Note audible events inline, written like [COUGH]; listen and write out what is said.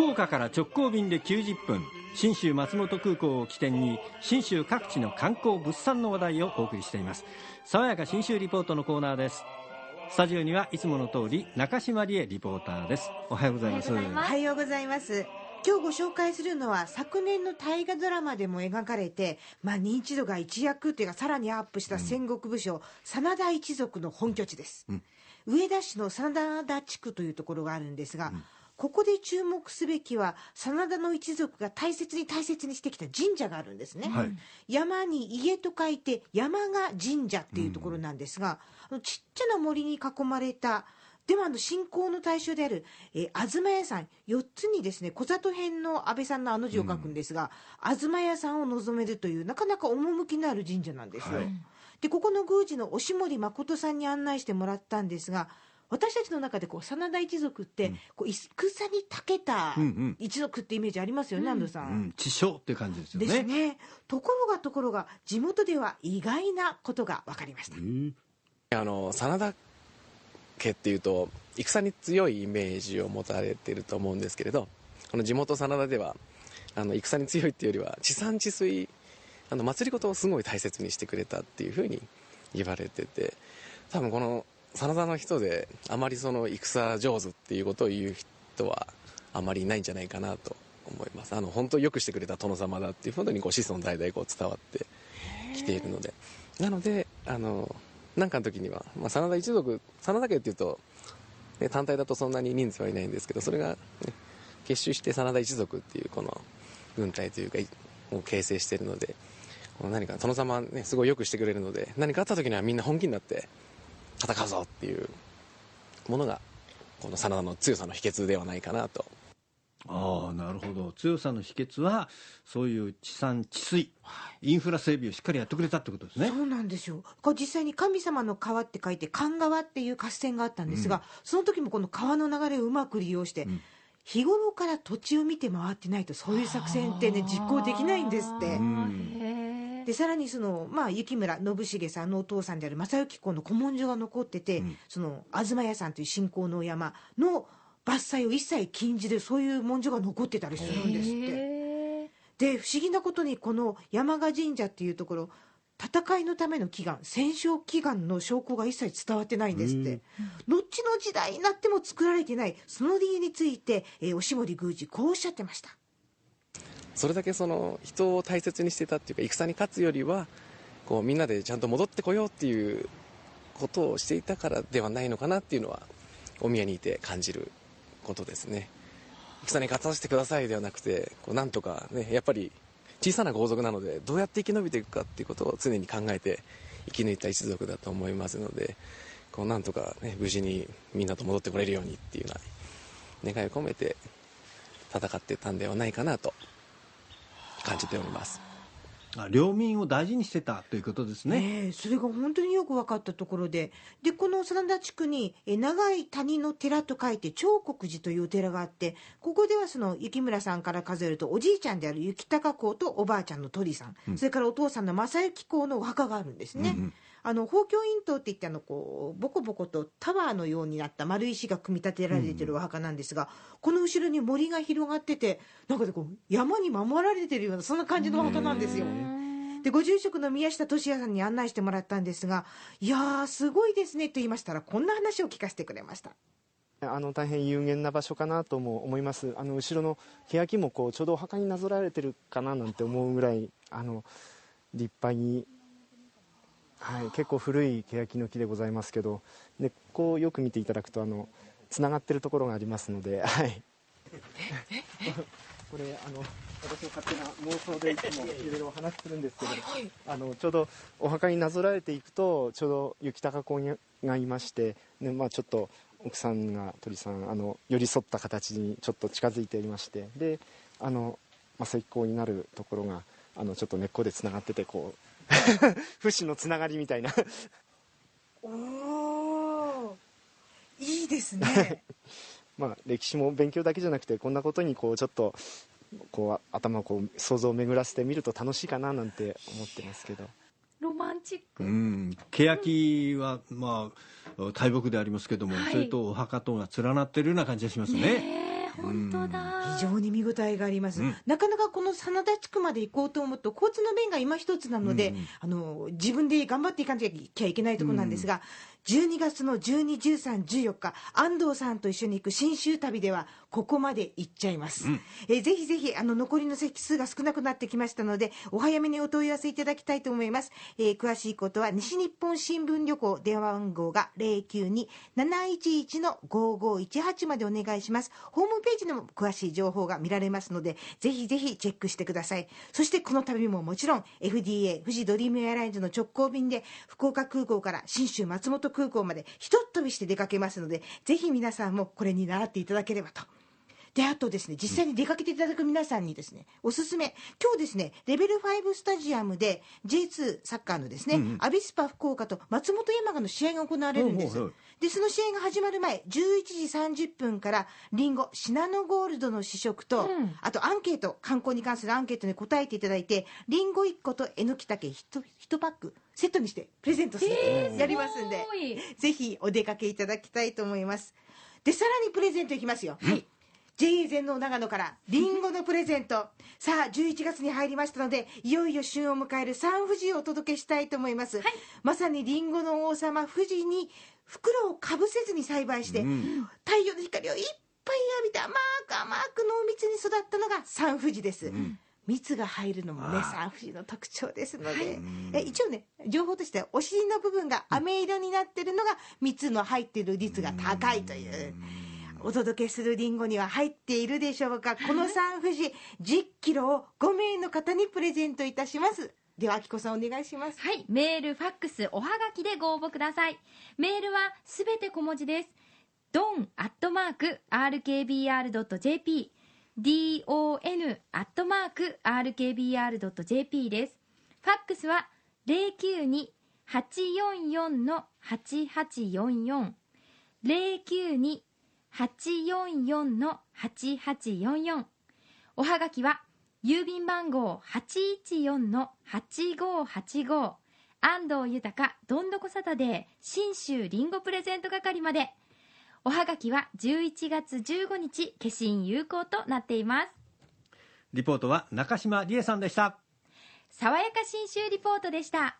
福岡から直行便で90分信州松本空港を起点に信州各地の観光物産の話題をお送りしています。爽やか信州リポートのコーナーです。スタジオにはいつもの通り中島理恵リポーターです。おはようございます。おはようございます。今日ご紹介するのは昨年の大河ドラマでも描かれて、まあ、認知度が一躍というかさらにアップした戦国武将、うん、真田一族の本拠地です、うん、上田市の真田地区というところがあるんですが、うんここで注目すべきは真田の一族が大切に大切にしてきた神社があるんですね、はい、山に家と書いて山が神社っていうところなんですが、うん、ちっちゃな森に囲まれたでもあの信仰の対象である、えー、東屋さん4つにですね小里編の安倍さんのあの字を書くんですが、うん、東屋さんを望めるというなかなか趣のある神社なんですよ。はい、でここの宮司の押森誠さんに案内してもらったんですが私たちの中でこう真田一族って、こう戦に長けた一族ってイメージありますよね、安藤さん。地匠っていう感じですよね。ですね。ところがところが地元では意外なことが分かりました。あの真田家っていうと戦に強いイメージを持たれてると思うんですけれどこの地元真田ではあの戦に強いっていうよりは地産地水あの祭りごとをすごい大切にしてくれたっていうふうに言われてて多分この真田の人であまりその戦上手っていうことを言う人はあまりいないんじゃないかなと思います。あの本当よくしてくれた殿様だっていう本当にこう子孫代々こう伝わってきているので。なのであの何かの時には、まあ、真田一族真田家っていうと、ね、単体だとそんなに人数はいないんですけどそれが、ね、結集して真田一族っていうこの軍隊というかを形成しているので何か殿様ねすごいよくしてくれるので何かあった時にはみんな本気になって戦うぞっていうものがこの真田の強さの秘訣ではないかなと。ああなるほど。強さの秘訣はそういう地産地水。インフラ整備をしっかりやってくれたってことですね。そうなんですよ。これ実際に神様の川って書いて神川っていう合戦があったんですが、うん、その時もこの川の流れをうまく利用して、うん、日頃から土地を見て回ってないとそういう作戦ってね実行できないんですって。うんでさらにその、まあ、雪村信繁さんのお父さんである正行公の古文書が残ってて、うん、その東屋さんという信仰の山の伐採を一切禁じるそういう文書が残ってたりするんですって。で不思議なことにこの山賀神社っていうところ戦いのための祈願戦勝祈願の証拠が一切伝わってないんですって、後の時代になっても作られてないその理由について、えー、押森宮司こうおっしゃってましたそれだけその人を大切にしてたっていうか戦に勝つよりはこうみんなでちゃんと戻ってこようっていうことをしていたからではないのかなっていうのはお宮にいて感じることですね。戦に勝たせてくださいではなくてこうなんとかねやっぱり小さな豪族なのでどうやって生き延びていくかっていうことを常に考えて生き抜いた一族だと思いますのでこうなんとか、ね、無事にみんなと戻ってこれるようにっていうような願いを込めて戦ってたんではないかなと感じております。領民を大事にしてたということですね、えー、それが本当によく分かったところで。でこの真田地区にえ長い谷の寺と書いて長国寺というお寺があってここではその雪村さんから数えるとおじいちゃんである雪高公とおばあちゃんの鳥さん、うん、それからお父さんの正行公のお墓があるんですね。うんうんあの宝鏡院塔っていってあのこうボコボコとタワーのようになった丸石が組み立てられてるお墓なんですが、うん、この後ろに森が広がっててなんかこう山に守られてるようなそんな感じのお墓なんですよ。でご住職の宮下俊也さんに案内してもらったんですが「いやーすごいですね」と言いましたらこんな話を聞かせてくれました。あの大変有限な場所かなとも思いますあの後ろの欅もこうちょうどお墓になぞられてるかななんて思うぐらいあの立派にはい、結構古い欅の木でございますけど根っこをよく見ていただくとつながってるところがありますので、[LAUGHS] はい、[LAUGHS] これあの私の勝手な妄想でいつもいろいろお話しするんですけど、あのちょうどお墓になぞられていくとちょうど雪高公がいまして、ねまあ、ちょっと奥さんが鳥さんあの寄り添った形にちょっと近づいていましてであの正行公になるところがあのちょっと根っこでつながっててこう [LAUGHS] 不死のつながりみたいな。おおいいですね。[LAUGHS] まあ歴史も勉強だけじゃなくてこんなことにこうちょっとこう頭をこう想像を巡らせてみると楽しいかななんて思ってますけど。ロマンチック。うん欅はまあ大木でありますけども、はい、それとお墓とが連なってるような感じがしますね。ねね本当だ非常に見応えがあります、うん。なかなかこの真田地区まで行こうと思うと交通の便が今一つなので、うんうん。あの自分で頑張っていかなきゃいけないところなんですが、12月の12、13、14日安藤さんと一緒に行く新州旅ではここまで行っちゃいます、うん。えーぜひぜひあの残りの席数が少なくなってきましたのでお早めにお問い合わせいただきたいと思います、えー詳しいことは西日本新聞旅行電話番号が092-711-5518までお願いします。ホームムページでも詳しい情報が見られますのでぜひぜひチェックしてください。そしてこの旅ももちろん FDA 富士ドリームエアラインズの直行便で福岡空港から信州松本空港までひとっ飛びして出かけますのでぜひ皆さんもこれに習っていただければとであとですね実際に出かけていただく皆さんにですねおすすめ。今日ですねレベル5スタジアムで J2 サッカーのですね、うんうん。アビスパ福岡と松本山雅の試合が行われるんです。ほうほうほう。でその試合が始まる前11時30分からリンゴシナノゴールドの試食と、うん。あとアンケート観光に関するアンケートに答えていただいてリンゴ1個とえのきたけ 1, 1パックセットにしてプレゼントする、やりますんでぜひお出かけいただきたいと思います。でさらにプレゼントいきますよ、はい JA 全農長野からリンゴのプレゼント。さあ11月に入りましたのでいよいよ旬を迎えるサンふじをお届けしたいと思います、まさにリンゴの王様富士に袋をかぶせずに栽培して、うん。太陽の光をいっぱい浴びて甘く甘く濃密に育ったのがサンふじです、ん。蜜が入るのもねああサンふじの特徴ですので、うんえ一応ね情報としてはお尻の部分が飴色になってるのが蜜の入ってる率が高いという。お届けするりんごには入っているでしょうか？この三富士10キロを5名の方にプレゼントいたしますでは、あきこさんお願いします。はい。メール、ファックス、おはがきでご応募ください。メールはすべて小文字です。ドンアットマーク RKBR.jp don アットマーク RKBR.jp です。ファックスは092-844-8844 092八四四の八八四四。おはがきは郵便番号八一四の八五八五。安藤豊どんどこサタデー新州りんごプレゼント係まで。おはがきは十一月十五日化身有効となっています。リポートは中島理恵さんでした。爽やか新州リポートでした。